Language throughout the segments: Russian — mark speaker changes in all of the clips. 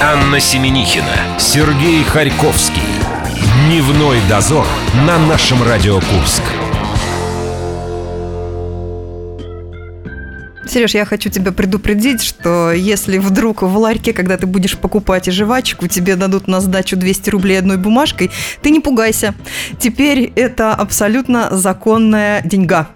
Speaker 1: Анна Семенихина, Сергей Харьковский. Дневной дозор на нашем Радио Курск.
Speaker 2: Сереж, я хочу тебя предупредить, что если вдруг в ларьке, когда ты будешь покупать и жвачку, тебе дадут на сдачу 200 рублей одной бумажкой, ты не пугайся. Теперь это абсолютно законная деньга.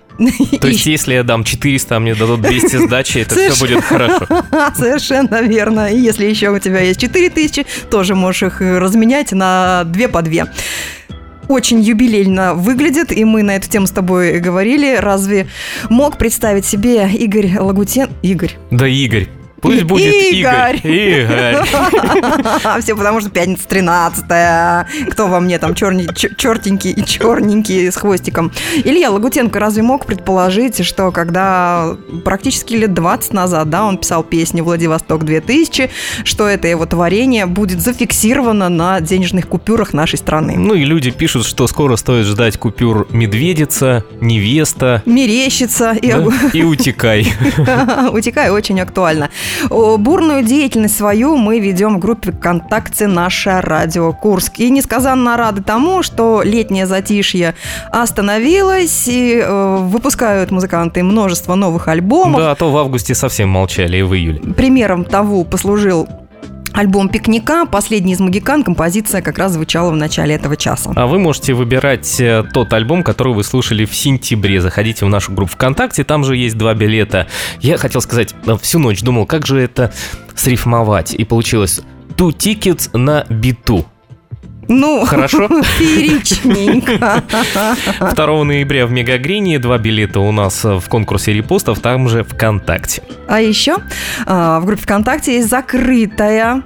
Speaker 3: То есть, если я дам 400, а мне дадут 200 сдачи, это все будет хорошо.
Speaker 2: Совершенно верно. И если еще у тебя есть 4000, тоже можешь их разменять на 2 по 2 очень юбилейно выглядит, и мы на эту тему с тобой говорили. Разве мог представить себе Игорь Лагутен... Игорь.
Speaker 3: Да, Игорь. Пусть будет Игорь. Игорь.
Speaker 2: Все потому, что пятница 13 Кто во мне там чертенький и черненький с хвостиком. Илья Лагутенко разве мог предположить, что когда практически лет 20 назад, да, он писал песню «Владивосток 2000», что это его творение будет зафиксировано на денежных купюрах нашей страны.
Speaker 3: Ну и люди пишут, что скоро стоит ждать купюр «Медведица», «Невеста».
Speaker 2: «Мерещица».
Speaker 3: И, да? и «Утекай».
Speaker 2: «Утекай» очень актуально. Бурную деятельность свою мы ведем в группе ВКонтакте «Наше радио Курск». И несказанно рады тому, что летнее затишье остановилось, и э, выпускают музыканты множество новых альбомов.
Speaker 3: Да, а то в августе совсем молчали, и в июле.
Speaker 2: Примером того послужил Альбом «Пикника», последний из «Магикан», композиция как раз звучала в начале этого часа.
Speaker 3: А вы можете выбирать э, тот альбом, который вы слушали в сентябре. Заходите в нашу группу ВКонтакте, там же есть два билета. Я хотел сказать, э, всю ночь думал, как же это срифмовать. И получилось «Two tickets на биту».
Speaker 2: Ну,
Speaker 3: хорошо.
Speaker 2: Фееричненько.
Speaker 3: 2 ноября в Мегагрине два билета у нас в конкурсе репостов, там же ВКонтакте.
Speaker 2: А еще а, в группе ВКонтакте есть закрытая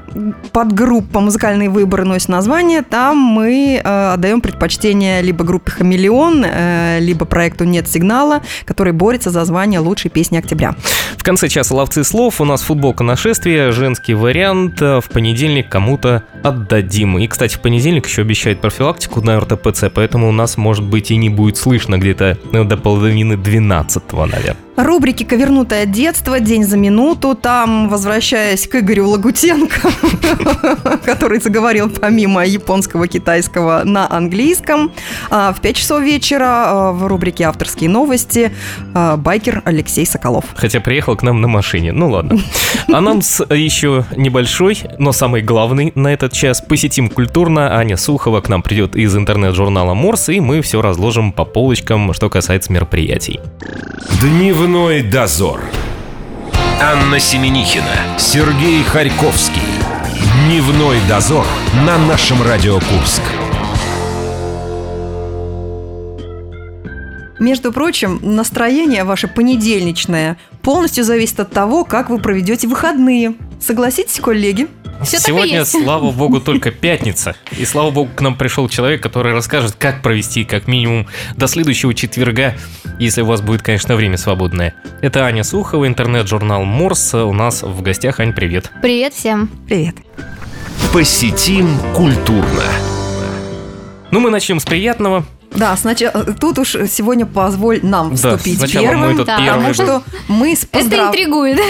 Speaker 2: подгруппа «Музыкальные выборы» носит название. Там мы а, отдаем предпочтение либо группе «Хамелеон», э, либо проекту «Нет сигнала», который борется за звание лучшей песни октября.
Speaker 3: В конце часа «Ловцы слов» у нас футболка нашествия, женский вариант. В понедельник кому-то отдадим. И, кстати, в понедельник еще обещают профилактику на РТПЦ, поэтому у нас, может быть, и не будет слышно где-то до половины 12 наверное.
Speaker 2: Рубрики «Ковернутое детство», «День за минуту». Там, возвращаясь к Игорю Лагутенко, который заговорил помимо японского, китайского на английском. А, в 5 часов вечера а, в рубрике «Авторские новости» а, байкер Алексей Соколов.
Speaker 3: Хотя приехал к нам на машине. Ну ладно. Анонс еще небольшой, но самый главный на этот час. Посетим культурно. Аня Сухова к нам придет из интернет-журнала «Морс», и мы все разложим по полочкам, что касается мероприятий.
Speaker 1: Дневной дозор. Анна Семенихина, Сергей Харьковский. Дневной дозор на нашем Радио Курск.
Speaker 2: Между прочим, настроение ваше понедельничное полностью зависит от того, как вы проведете выходные. Согласитесь, коллеги?
Speaker 3: Все Сегодня, слава богу, только пятница. И слава богу, к нам пришел человек, который расскажет, как провести как минимум до следующего четверга, если у вас будет, конечно, время свободное. Это Аня Сухова, интернет-журнал Морс. У нас в гостях. Ань, привет.
Speaker 4: Привет всем.
Speaker 2: Привет.
Speaker 1: Посетим культурно.
Speaker 3: Ну, мы начнем с приятного.
Speaker 2: Да, сначала тут уж сегодня позволь нам вступить
Speaker 3: да,
Speaker 2: первым,
Speaker 3: мы да,
Speaker 2: потому что мы с
Speaker 4: поздрав... Это интригует.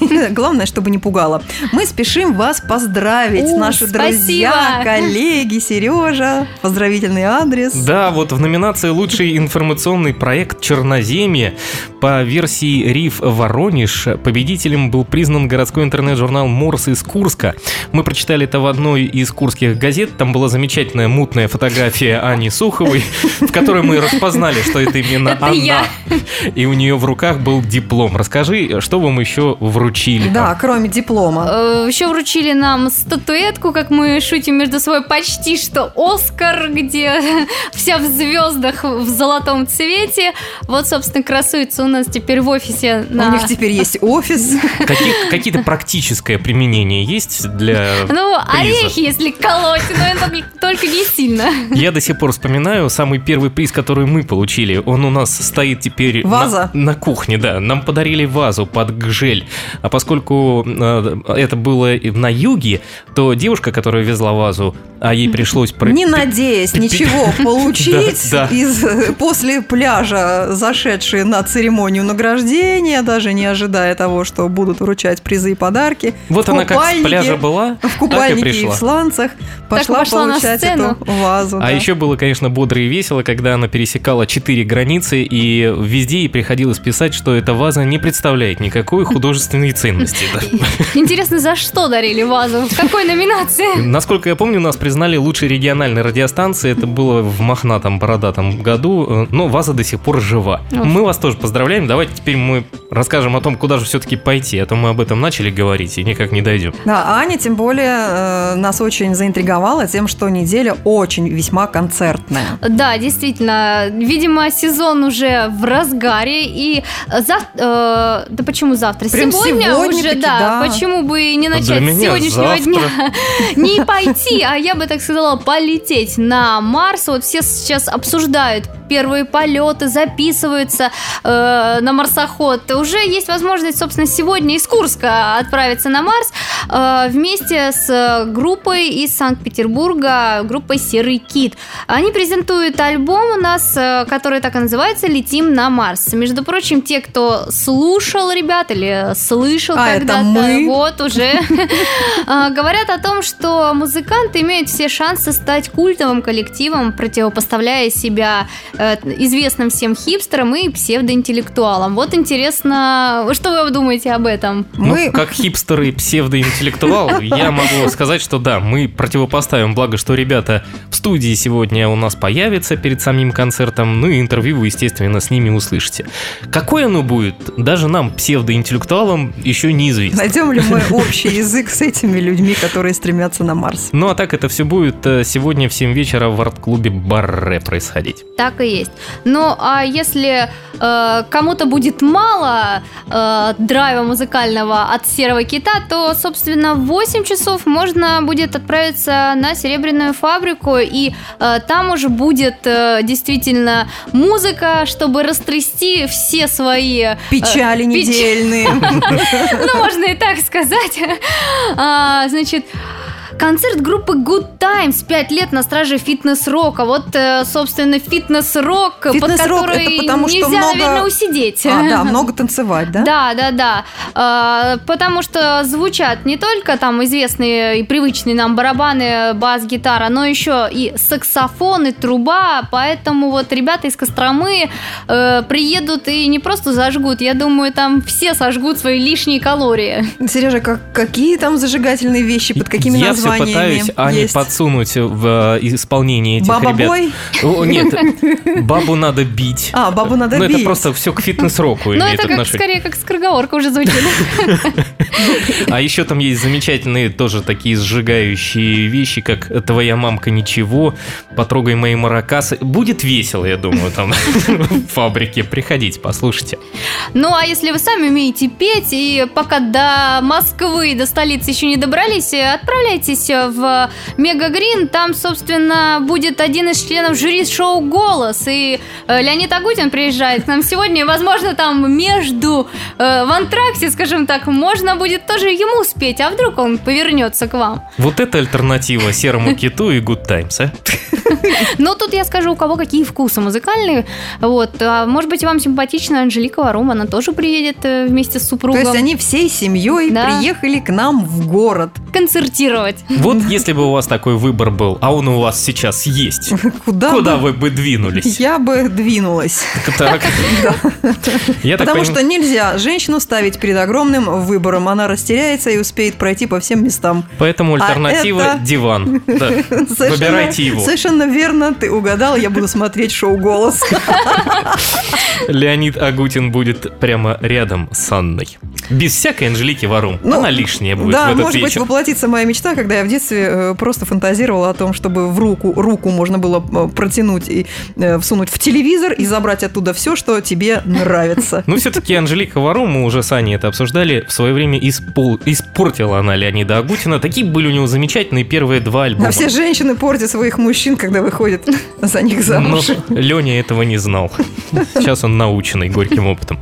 Speaker 2: Главное, чтобы не пугало. Мы спешим вас поздравить, наши
Speaker 4: спасибо.
Speaker 2: друзья, коллеги, Сережа, поздравительный адрес.
Speaker 3: Да, вот в номинации «Лучший информационный проект Черноземье» по версии РИФ Воронеж победителем был признан городской интернет-журнал «Морс» из Курска. Мы прочитали это в одной из курских газет. Там была замечательная мутная фотография Ани Суховой в которой мы распознали, что это именно
Speaker 4: это
Speaker 3: она.
Speaker 4: Я.
Speaker 3: И у нее в руках был диплом. Расскажи, что вам еще вручили?
Speaker 2: Да, там? кроме диплома.
Speaker 4: Э, еще вручили нам статуэтку, как мы шутим между собой, почти что Оскар, где вся в звездах в золотом цвете. Вот, собственно, красуется у нас теперь в офисе. На...
Speaker 2: У них теперь есть офис.
Speaker 3: Какие, какие-то практическое применение есть для
Speaker 4: Ну,
Speaker 3: приза?
Speaker 4: орехи, если колоть, но это только не сильно.
Speaker 3: Я до сих пор вспоминаю самый первый приз, который мы получили. Он у нас стоит теперь
Speaker 2: Ваза.
Speaker 3: На, на кухне, да. Нам подарили вазу под гжель. А поскольку э, это было на юге, то девушка, которая везла вазу, а ей пришлось... про-
Speaker 2: Не надеясь ничего получить
Speaker 3: Да, да.
Speaker 2: из после пляжа, зашедшие на церемонию награждения, даже не ожидая того, что будут вручать призы и подарки.
Speaker 3: Вот
Speaker 2: в
Speaker 3: она как с пляжа была,
Speaker 2: в
Speaker 3: и
Speaker 2: купальнике и,
Speaker 3: пришла.
Speaker 2: в сланцах пошла, получать эту вазу.
Speaker 3: А
Speaker 2: да.
Speaker 3: еще было, конечно, бодро и весело, когда она пересекала четыре границы, и везде ей приходилось писать, что эта ваза не представляет никакой художественной ценности.
Speaker 4: Интересно, за что дарили вазу? В какой номинации?
Speaker 3: Насколько я помню, нас признали лучшей региональной радиостанцией. Это было в мохнатом бородатом году, но ваза до сих пор жива. Мы вас тоже поздравляем. Давайте теперь мы расскажем о том, куда же все-таки пойти. А то мы об этом начали говорить и никак не дойдем.
Speaker 2: Да, Аня, тем более, э, нас очень заинтриговала тем, что неделя очень весьма концертная.
Speaker 4: Да, действительно. Видимо, сезон уже в разгаре. И завтра... да почему завтра?
Speaker 2: Прям
Speaker 4: сегодня уже,
Speaker 2: сегодня-таки,
Speaker 4: да,
Speaker 2: да.
Speaker 4: Почему бы и не
Speaker 3: Для
Speaker 4: начать с сегодняшнего
Speaker 3: завтра.
Speaker 4: дня? Не пойти, а я бы так сказала, полететь на Марс. Вот все сейчас обсуждают первые полеты, записываются э, на марсоход. Уже есть возможность, собственно, сегодня из Курска отправиться на Марс э, вместе с э, группой из Санкт-Петербурга, группой Серый Кит. Они презентуют альбом у нас, э, который так и называется «Летим на Марс». Между прочим, те, кто слушал ребят или слышал
Speaker 2: А,
Speaker 4: когда-то,
Speaker 2: мы.
Speaker 4: вот уже а, говорят о том, что музыканты имеют все шансы стать культовым коллективом, противопоставляя себя э, известным всем хипстерам и псевдоинтеллектуалам. Вот интересно, что вы думаете об этом?
Speaker 2: Мы
Speaker 3: Ну, как хипстер и псевдоинтеллектуал, я могу сказать, что да, мы противопоставим, благо, что ребята в студии сегодня у нас появятся перед самим концертом, ну и интервью вы, естественно, с ними услышите. Какое оно будет, даже нам, псевдоинтеллектуалам, еще неизвестно.
Speaker 2: найдем ли мы общий язык с этими людьми, которые стремятся на Марс?
Speaker 3: Ну а так это все будет э, сегодня в 7 вечера в арт-клубе Барре происходить.
Speaker 4: Так и есть. Ну, а если э, кому-то будет мало э, драйва музыкального от серого кита, то, собственно, в 8 часов можно будет отправиться на серебряную фабрику, и э, там уже будет действительно музыка, чтобы растрясти все свои... э,
Speaker 2: Печали
Speaker 4: печ-
Speaker 2: недельные.
Speaker 4: ну, можно и так сказать. А, значит, концерт группы Good Times 5 лет на страже фитнес-рока. Вот, э, собственно, фитнес-рок, под
Speaker 2: Фитнес-рок
Speaker 4: который
Speaker 2: это потому, что
Speaker 4: нельзя,
Speaker 2: много-
Speaker 4: наверное, усидеть.
Speaker 2: А, да, много танцевать, да?
Speaker 4: Да, да, да. А, потому что звучат не только там известные и привычные нам барабаны, бас, гитара, но еще и саксофон, и труба. Поэтому вот ребята из Костромы э, приедут и не просто зажгут, я думаю, там все сожгут свои лишние калории.
Speaker 2: Сережа, как, какие там зажигательные вещи, под какими
Speaker 3: Я
Speaker 2: названиями
Speaker 3: пытаюсь Ане
Speaker 2: есть?
Speaker 3: подсунуть в э, исполнение этих ребят.
Speaker 2: Баба-бой?
Speaker 3: О, нет, бабу надо бить.
Speaker 2: А, бабу надо
Speaker 3: Ну,
Speaker 2: бить.
Speaker 3: это просто все к фитнес-року
Speaker 4: Но
Speaker 3: имеет
Speaker 4: Ну, это как,
Speaker 3: отношение.
Speaker 4: скорее как скороговорка уже звучит.
Speaker 3: А еще там есть замечательные тоже такие сжигающие вещи, как «Твоя мамка ничего», «Потрогай мои маракасы». Будет весело, я думаю, там в фабрике. Приходите, послушайте.
Speaker 4: Ну, а если вы сами умеете петь, и пока до Москвы, до столицы еще не добрались, э, отправляйтесь в Мега Грин. Там, собственно, будет один из членов жюри шоу «Голос». И э, Леонид Агутин приезжает к нам сегодня. И, возможно, там между э, в антракте, скажем так, можно будет тоже ему спеть. А вдруг он повернется к вам?
Speaker 3: Вот это альтернатива серому киту и Good Times, а?
Speaker 4: Но тут я скажу, у кого какие вкусы музыкальные. Вот. А, может быть, вам симпатична Анжелика Варум. Она тоже приедет э, вместе с
Speaker 2: То
Speaker 4: супругом.
Speaker 2: есть они всей семьей
Speaker 4: Да.
Speaker 2: приехали к нам в город.
Speaker 4: концертировать.
Speaker 3: Вот если бы у вас такой выбор был, а он у вас сейчас есть,
Speaker 2: Куда,
Speaker 3: куда
Speaker 2: бы
Speaker 3: вы бы двинулись?
Speaker 2: я бы двинулась.
Speaker 3: Так. Я так
Speaker 2: Потому
Speaker 3: поним-
Speaker 2: что нельзя женщину ставить перед огромным выбором. Она растеряется и успеет пройти по всем местам.
Speaker 3: Поэтому
Speaker 2: А
Speaker 3: альтернатива
Speaker 2: это-
Speaker 3: диван. Да. Выбирайте его.
Speaker 2: Совершенно верно, ты угадал, я буду смотреть шоу «Голос».
Speaker 3: Леонид Агутин будет прямо рядом с Анной. Без всякой Анжелики Варум.
Speaker 2: Ну,
Speaker 3: Она лишняя будет
Speaker 2: да,
Speaker 3: в этот
Speaker 2: может быть,
Speaker 3: вечер.
Speaker 2: воплотится моя мечта, когда я в детстве э, просто фантазировала о том, чтобы в руку, руку можно было э, протянуть и э, всунуть в телевизор и забрать оттуда все, что тебе нравится.
Speaker 3: Ну, все-таки Анжелика Варум, мы уже с Аней это обсуждали, в свое время испол- испортила она Леонида Агутина. Такие были у него замечательные первые два альбома.
Speaker 2: А все женщины портят своих мужчин, когда выходят за них
Speaker 3: Но
Speaker 2: замуж.
Speaker 3: Леня этого не знал. Сейчас он наученный горьким опытом.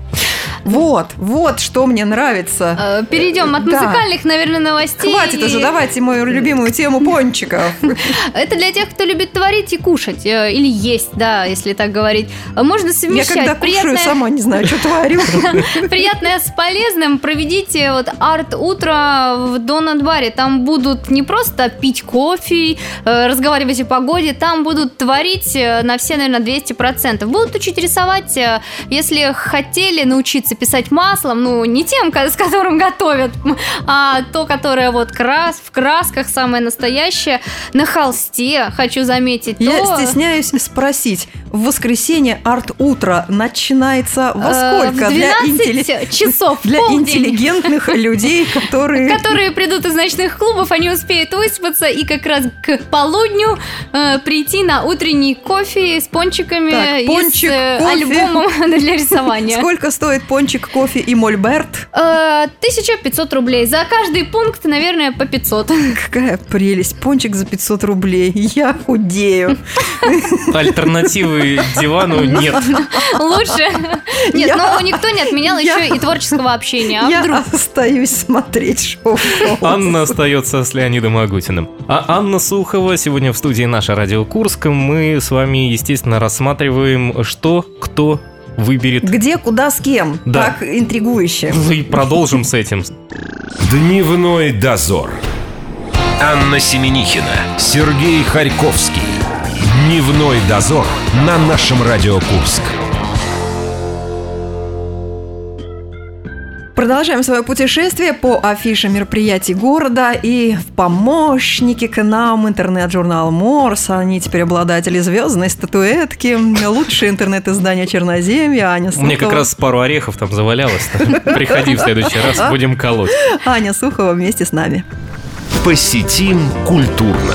Speaker 2: Вот, вот что мне нравится.
Speaker 4: Э, Перейдем от
Speaker 2: Да.
Speaker 4: музыкальных, наверное, новостей.
Speaker 2: Хватит уже, давайте мою любимую тему пончиков.
Speaker 4: Это для тех, кто любит творить и кушать. э, Или есть, да, если так говорить. Э, Можно
Speaker 2: Я
Speaker 4: совмещать
Speaker 2: когда кушаю,
Speaker 4: приятное,
Speaker 2: сама не знаю, что творю.
Speaker 4: приятное с полезным. Проведите вот арт-утро в Донат-баре. Там будут не просто пить кофе, э, разговаривать о погоде, там будут творить э, на все, наверное, 200%. Будут учить рисовать, э, если хотели научиться писать маслом, ну, не тем, с которым готовят, а то, которое вот крас, в красках, самое настоящее, на холсте, хочу заметить.
Speaker 2: Я
Speaker 4: то-
Speaker 2: стесняюсь спросить, в воскресенье арт-утро начинается во
Speaker 4: Э,
Speaker 2: сколько?
Speaker 4: В
Speaker 2: Для
Speaker 4: 12
Speaker 2: интелли-
Speaker 4: часов,
Speaker 2: Для
Speaker 4: полдень.
Speaker 2: интеллигентных людей, которые...
Speaker 4: которые придут из ночных клубов, они успеют выспаться и как раз к полудню э, прийти на утренний кофе с пончиками
Speaker 2: Так,
Speaker 4: и
Speaker 2: пончик,
Speaker 4: с э,
Speaker 2: кофе.
Speaker 4: альбомом для рисования.
Speaker 2: Сколько стоит пончик, кофе и мольберт?
Speaker 4: Э, 1500 рублей. За каждый пункт, наверное, по 500.
Speaker 2: Какая прелесть. Пончик за 500 рублей. Я худею.
Speaker 3: Альтернативы дивану нет.
Speaker 4: Лучше. Нет,
Speaker 2: Я-
Speaker 4: но никто не отменял
Speaker 2: Я-
Speaker 4: еще и творческого общения. А
Speaker 2: Я
Speaker 4: вдруг?
Speaker 2: остаюсь смотреть шоу.
Speaker 3: Анна остается с Леонидом Агутиным. А Анна Сухова сегодня в студии «Наша Радио Курск». Мы с вами, естественно, рассматриваем, что кто выберет.
Speaker 2: Где, куда, с кем?
Speaker 3: Да.
Speaker 2: Так интригующе.
Speaker 3: И продолжим с этим.
Speaker 1: Дневной дозор. Анна Семенихина, Сергей Харьковский. Дневной дозор на нашем Радио Курск.
Speaker 2: Продолжаем свое путешествие по афише мероприятий города и в помощники к нам интернет-журнал Морс. Они теперь обладатели звездной статуэтки, лучшее интернет-издание Черноземья. Аня Сухова.
Speaker 3: Мне как раз пару орехов там завалялось. Приходи в следующий раз, будем колоть.
Speaker 2: Аня Сухова вместе с нами.
Speaker 1: Посетим культурно.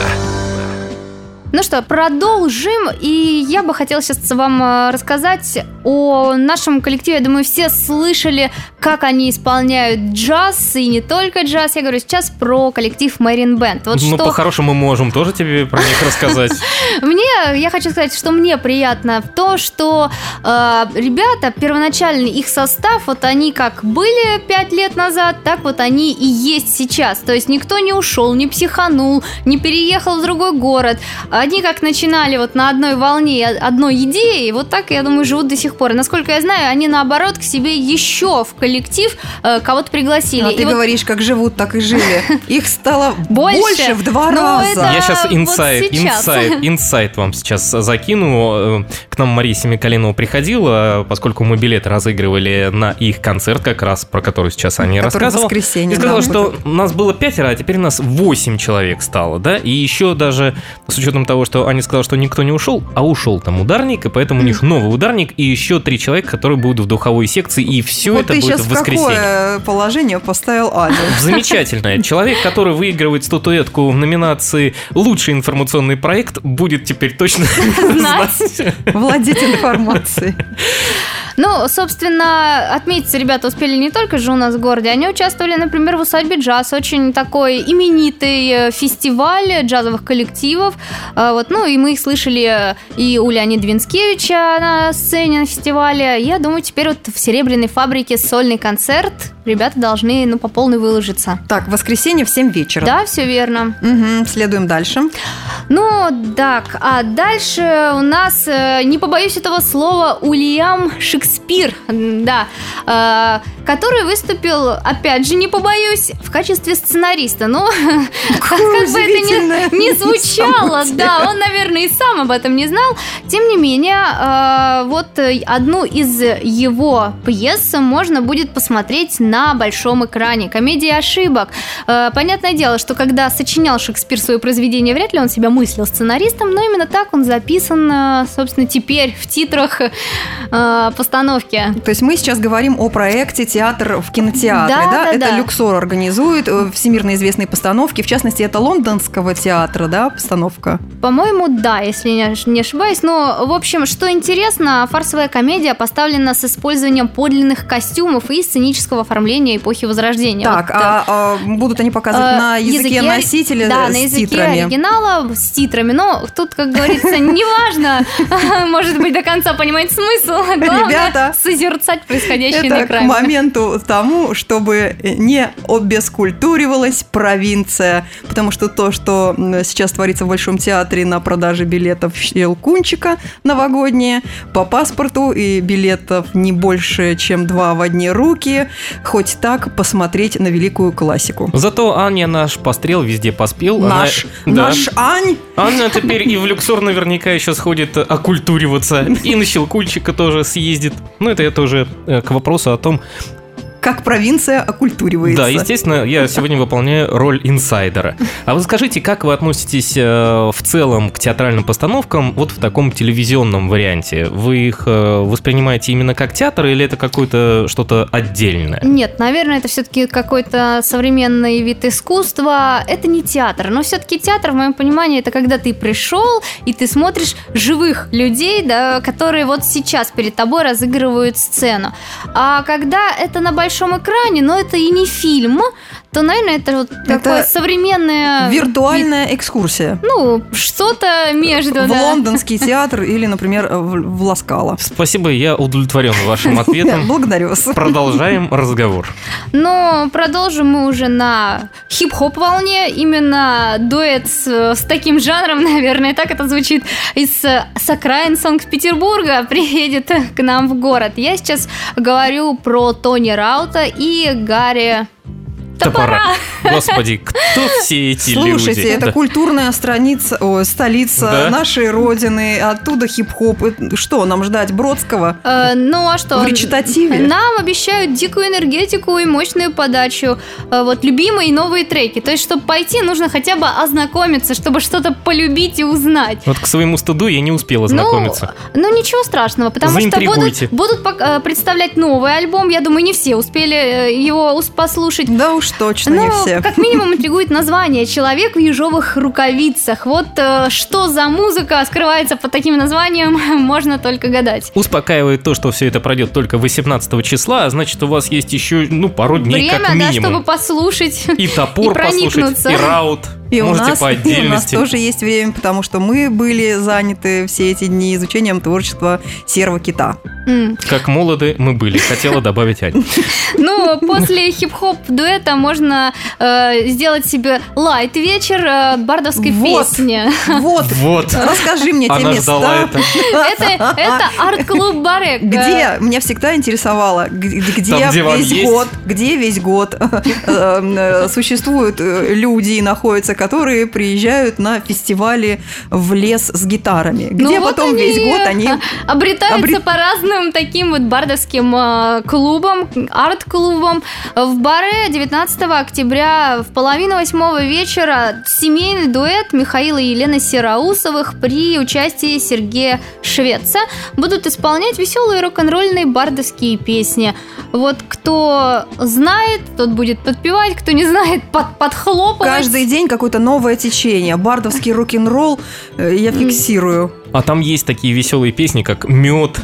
Speaker 4: Ну что, продолжим. И я бы хотела сейчас вам э, рассказать о нашем коллективе. Я думаю, все слышали, как они исполняют джаз, и не только джаз. Я говорю сейчас про коллектив Марин Бенд. Вот
Speaker 3: Ну,
Speaker 4: что
Speaker 3: по-хорошему, можем тоже тебе про них рассказать.
Speaker 4: мне, я хочу сказать, что мне приятно то, что э, ребята, первоначальный их состав, вот они как были пять лет назад, так вот они и есть сейчас. То есть никто не ушел, не психанул, не переехал в другой город. Они как начинали вот на одной волне, одной идеи, вот так, я думаю, живут до сих пор. И, насколько я знаю, они наоборот к себе еще в коллектив э, кого-то пригласили.
Speaker 2: А
Speaker 4: И
Speaker 2: ты
Speaker 4: вот
Speaker 2: говоришь, как живут, так и жили. Их стало
Speaker 4: Больше?
Speaker 2: больше, в два
Speaker 4: Ну,
Speaker 2: раза.
Speaker 3: Я сейчас инсайт, инсайт, инсайт вам сейчас закину. Э, К нам Мария Семикалинова приходила, поскольку мы билеты разыгрывали на их концерт, как раз про который сейчас рассказывала.
Speaker 2: воскресенье,
Speaker 3: И сказала,
Speaker 2: да,
Speaker 3: что нас было пятеро, а теперь нас восемь человек стало, да? И еще даже с учетом того, что Аня сказала, что никто не ушел, а ушел там ударник, и поэтому у них новый ударник, и еще три человека, которые будут в духовой секции, и все
Speaker 2: Вот
Speaker 3: это
Speaker 2: ты
Speaker 3: будет в воскресенье.
Speaker 2: какое положение поставил Аню?
Speaker 3: Замечательно. Человек, который выигрывает статуэтку в номинации «Лучший информационный проект», будет теперь точно знать.
Speaker 2: Владеть информацией.
Speaker 4: Ну, собственно, отметиться ребята успели не только же у нас в городе, они участвовали, например, в усадьбе джаз, очень такой именитый э, фестиваль джазовых коллективов. А, Вот, ну, и мы их слышали и у Леонида Винскевича на сцене на фестивале. Я думаю, теперь вот в Серебряной фабрике сольный концерт ребята должны, ну, по полной выложиться.
Speaker 2: Так, воскресенье в 7 вечера.
Speaker 4: Да, все верно.
Speaker 2: Угу, следуем дальше.
Speaker 4: Ну, так, а дальше у нас, э, не побоюсь этого слова, Ульям Шекспир, м, да, э, который выступил, опять же, не побоюсь, в качестве сценариста. Ну, как бы это не, не звучало, да, он, наверное, и сам об этом не знал. Тем не менее, э, вот одну из его пьес можно будет посмотреть на большом экране. Комедия ошибок. Э, Понятное дело, что когда сочинял Шекспир свое произведение, вряд ли он себя мыслил сценаристом, но именно так он записан, э, собственно, теперь в титрах э, постановки.
Speaker 2: То есть мы сейчас говорим о проекте «Театр в кинотеатре»,
Speaker 4: Да,
Speaker 2: да?
Speaker 4: да,
Speaker 2: это
Speaker 4: да.
Speaker 2: Люксор организует э, всемирно известные постановки, в частности, это лондонского театра, да, постановка?
Speaker 4: По-моему, да, если не ош- не ошибаюсь. Но, в общем, что интересно, фарсовая комедия поставлена с использованием подлинных костюмов и сценического оформления эпохи Возрождения.
Speaker 2: Так,
Speaker 4: Вот, э,
Speaker 2: а, а будут они показывать
Speaker 4: Э,
Speaker 2: на языке,
Speaker 4: языке-
Speaker 2: носителя
Speaker 4: да,
Speaker 2: с
Speaker 4: на языке
Speaker 2: титрами?
Speaker 4: оригинала с титрами. Но тут, как говорится, неважно, может быть, до конца понимать смысл. а Главное
Speaker 2: Ребята,
Speaker 4: созерцать происходящее на
Speaker 2: Это к
Speaker 4: экране.
Speaker 2: моменту тому, чтобы не обескультуривалась провинция. Потому что то, что сейчас творится в Большом театре на продаже билетов Щелкунчика новогодние, по паспорту и билетов не больше, чем два в одни руки, хоть так посмотреть на великую классику.
Speaker 3: Зато Аня наш пострел везде поспел. Она-
Speaker 2: Наш,
Speaker 3: Да.
Speaker 2: наш Ань,
Speaker 3: Анна теперь и в Люксор наверняка еще сходит окультуриваться, и на Щелкульчика тоже съездит. Ну, это это уже э, к вопросу о том,
Speaker 2: как провинция окультуривается.
Speaker 3: Да, естественно, я сегодня выполняю роль инсайдера. А вы скажите, как вы относитесь э, в целом к театральным постановкам вот в таком телевизионном варианте? Вы их э, воспринимаете именно как театр или это какое-то что-то отдельное?
Speaker 4: Нет, наверное, это все-таки какой-то современный вид искусства. Это не театр, но все-таки театр, в моем понимании, это когда ты пришел и ты смотришь живых людей, да, которые вот сейчас перед тобой разыгрывают сцену. А когда это на большом экране, но это и не фильм, то, наверное, это вот такое современное...
Speaker 2: Виртуальная экскурсия.
Speaker 4: Ну, что-то между,
Speaker 2: в
Speaker 4: да.
Speaker 2: лондонский театр или, например, в, в Ласкало.
Speaker 3: Спасибо, я удовлетворен вашим ответом.
Speaker 2: Благодарю вас.
Speaker 3: Продолжаем разговор.
Speaker 4: Но продолжим мы уже на хип-хоп волне. Именно дуэт с, с таким жанром, наверное, так это звучит, из э, с окраин Санкт-Петербурга приедет к нам в город. Я сейчас говорю про Тони Раута и Гарри Топора.
Speaker 3: Господи, кто все эти люди?
Speaker 2: Слушайте, это
Speaker 3: Да.
Speaker 2: культурная страница, о, столица
Speaker 3: Да?
Speaker 2: нашей родины, оттуда хип-хоп. Это Что, нам ждать Бродского?
Speaker 4: Э, ну а что?
Speaker 2: В речитативе?
Speaker 4: Нам обещают дикую энергетику и мощную подачу. Э, вот любимые новые треки. То есть, чтобы пойти, нужно хотя бы ознакомиться, чтобы что-то полюбить и узнать.
Speaker 3: Вот к своему стыду я не успел ознакомиться.
Speaker 4: Ну, ну, ничего страшного, потому что будут, будут э, представлять новый альбом. Я думаю, не все успели э, его послушать.
Speaker 2: Да уж точно
Speaker 4: Но
Speaker 2: не все.
Speaker 4: как минимум интригует название «Человек в ежовых рукавицах». Вот э, что за музыка скрывается под таким названием, можно только гадать.
Speaker 3: Успокаивает то, что все это пройдет только 18 числа, а значит, у вас есть еще, ну, пару дней как
Speaker 4: Время, да,
Speaker 3: минимум.
Speaker 4: чтобы послушать.
Speaker 3: И топор
Speaker 4: и
Speaker 3: послушать, и раут.
Speaker 2: И у,
Speaker 3: Можете
Speaker 2: нас,
Speaker 3: по
Speaker 2: и у нас тоже есть время, потому что мы были заняты все эти дни изучением творчества серого кита.
Speaker 4: М.
Speaker 3: Как молоды мы были, хотела добавить Аня.
Speaker 4: Ну, после хип-хоп дуэта можно э, сделать себе лайт-вечер э, бардовской
Speaker 2: Вот.
Speaker 4: песни.
Speaker 2: Вот,
Speaker 3: Вот.
Speaker 2: расскажи мне те места.
Speaker 3: это.
Speaker 4: Это, это арт-клуб Барек.
Speaker 2: Где меня всегда интересовало, где,
Speaker 3: Там, где
Speaker 2: весь
Speaker 3: есть?
Speaker 2: год, где весь год э, существуют люди и находятся, которые приезжают на фестивали в лес с гитарами, где
Speaker 4: Ну вот
Speaker 2: потом весь год они
Speaker 4: обретаются
Speaker 2: обре-
Speaker 4: по разным таким вот бардовским клубам, арт-клубам. В Баре 19 октября в половину восьмого вечера семейный дуэт Михаила и Елены Сероусовых при участии Сергея Швеца будут исполнять веселые рок-н-ролльные бардовские песни. Вот кто знает, тот будет подпевать, кто не знает, под, подхлопывать.
Speaker 2: каждый день какое-то новое течение. Бардовский рок-н-ролл э, я фиксирую.
Speaker 3: А там есть такие веселые песни, как «Мед»,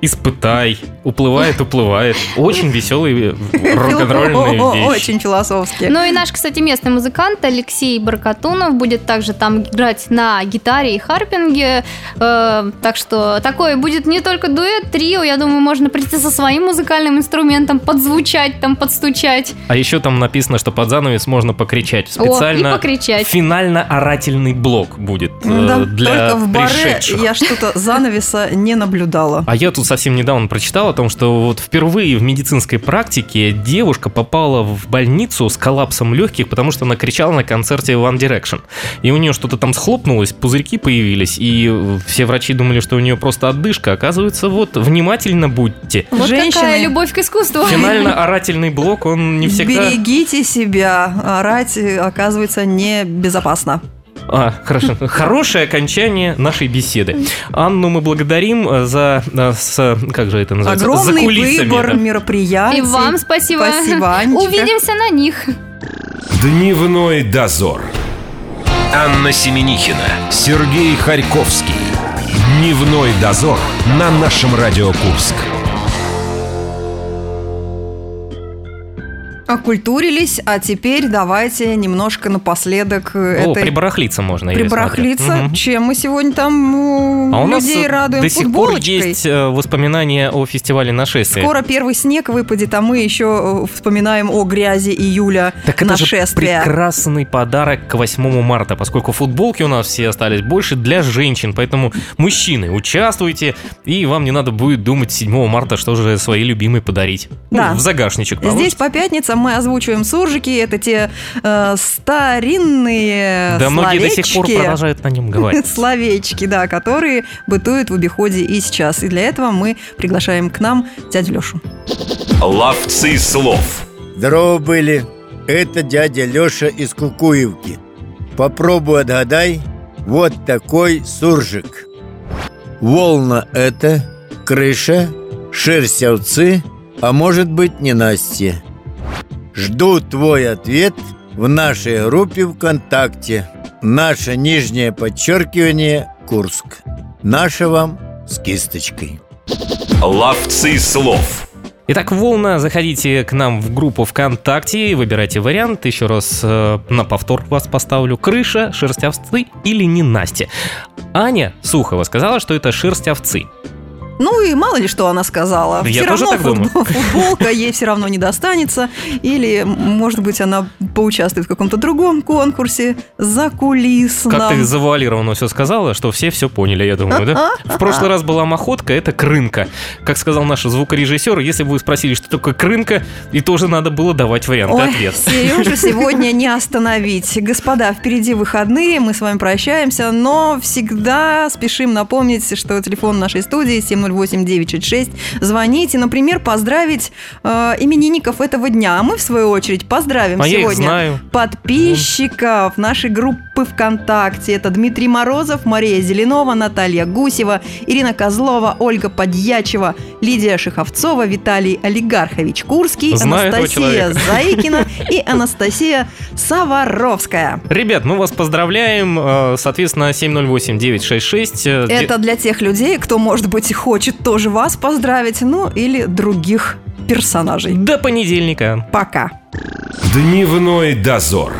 Speaker 3: «Испытай», «Уплывает, уплывает». Очень веселые рок-н-ролльные
Speaker 2: О,
Speaker 3: вещи.
Speaker 2: Очень философски.
Speaker 4: Ну и наш, кстати, местный музыкант Алексей Баркатунов будет также там играть на гитаре и харпинге. Э, так что такое будет не только дуэт, трио. Я думаю, можно прийти со своим музыкальным инструментом, подзвучать, там, подстучать.
Speaker 3: А еще там написано, что под занавес можно покричать.
Speaker 4: О, и
Speaker 3: Специально
Speaker 4: покричать.
Speaker 3: финально-орательный блок будет э,
Speaker 2: Да,
Speaker 3: для
Speaker 2: только в баре я что-то занавеса не наблюдала.
Speaker 3: А я тут совсем недавно прочитал о том, что вот впервые в медицинской практике девушка попала в больницу с коллапсом легких, потому что она кричала на концерте One Direction. И у нее что-то там схлопнулось, пузырьки появились, и все врачи думали, что у нее просто отдышка. Оказывается, вот, внимательно будьте.
Speaker 4: Вот
Speaker 2: Женщины-
Speaker 4: какая любовь к искусству.
Speaker 3: Финально-орательный блок, он не всегда...
Speaker 2: Берегите себя. Орать, оказывается, небезопасно.
Speaker 3: А, хорошо. Хорошее окончание нашей беседы. Анну мы благодарим э, за, э, с, как же это называется, за
Speaker 2: Огромный
Speaker 3: кулисами.
Speaker 2: выбор
Speaker 3: да.
Speaker 2: мероприятий.
Speaker 4: И вам спасибо.
Speaker 2: Спасибо, Анечка.
Speaker 4: Увидимся на них.
Speaker 1: Дневной дозор. Анна Семенихина, Сергей Харьковский. Дневной дозор на нашем Радио Курск.
Speaker 2: Окультурились, а теперь давайте немножко напоследок
Speaker 3: О,
Speaker 2: этой
Speaker 3: прибарахлиться можно.
Speaker 2: прибарахлиться. Чем мы сегодня там
Speaker 3: А
Speaker 2: э,
Speaker 3: у нас
Speaker 2: радуем
Speaker 3: до сих пор есть э, воспоминания о фестивале нашествия.
Speaker 2: Скоро первый снег выпадет, а мы еще э, вспоминаем о грязи июля
Speaker 3: Так это же
Speaker 2: нашествия.
Speaker 3: прекрасный подарок к 8 марта, поскольку футболки у нас все остались больше для женщин, поэтому мужчины, участвуйте, и вам не надо будет думать 7 марта, что же своей любимой подарить. Ну,
Speaker 2: Да.
Speaker 3: в загашничек
Speaker 2: Здесь
Speaker 3: положите.
Speaker 2: по пятницам мы озвучиваем суржики. Это те э, старинные
Speaker 3: Да многие до сих пор
Speaker 2: словечки.
Speaker 3: продолжают на нем говорить.
Speaker 2: Словечки, да, которые бытуют в обиходе и сейчас. И для этого мы приглашаем к нам дядю Лешу.
Speaker 1: Ловцы слов.
Speaker 5: Здорово были. Это дядя Леша из Кукуевки. Попробуй отгадай. Вот такой суржик. Волна это, крыша, шерсть овцы, а может быть не Настя. Жду твой ответ в нашей группе ВКонтакте. Наше нижнее подчеркивание Курск. Наше вам с кисточкой.
Speaker 1: Ловцы слов.
Speaker 3: Итак, Волна, заходите к нам в группу ВКонтакте, выбирайте вариант. Еще раз э, на повтор вас поставлю. Крыша, шерсть овцы или не Настя? Аня Сухова сказала, что это шерсть овцы.
Speaker 2: Ну и мало ли что она сказала.
Speaker 3: Я
Speaker 2: Все
Speaker 3: тоже
Speaker 2: равно
Speaker 3: так думаю.
Speaker 2: футбол- футболка ей все равно не достанется. Или, может быть, она поучаствует в каком-то другом конкурсе за кулисном.
Speaker 3: Как ты завуалированно все сказала, что все все поняли, я думаю, да? В прошлый раз была махотка, это крынка. Как сказал наш звукорежиссер, если бы вы спросили, что такое крынка, и тоже надо было давать варианты
Speaker 2: Ой,
Speaker 3: ответ.
Speaker 2: Сережу сегодня не остановить. Господа, впереди выходные, мы с вами прощаемся, но всегда спешим напомнить, что телефон нашей студии 708-966. Звоните, например, поздравить э, именинников этого дня. А мы, в свою очередь, поздравим
Speaker 3: А
Speaker 2: сегодня подписчиков нашей группы ВКонтакте. Это Дмитрий Морозов, Мария Зеленова, Наталья Гусева, Ирина Козлова, Ольга Подьячева, Лидия Шиховцова, Виталий Олигархович Курский,
Speaker 3: Знаю
Speaker 2: Анастасия. Заикина и Анастасия Саваровская.
Speaker 3: Ребят, мы вас поздравляем. э, Соответственно, 708-966. э,
Speaker 2: Это для тех людей, кто, может быть, и хочет тоже вас поздравить, ну или других персонажей.
Speaker 3: До понедельника.
Speaker 2: Пока.
Speaker 1: Дневной дозор.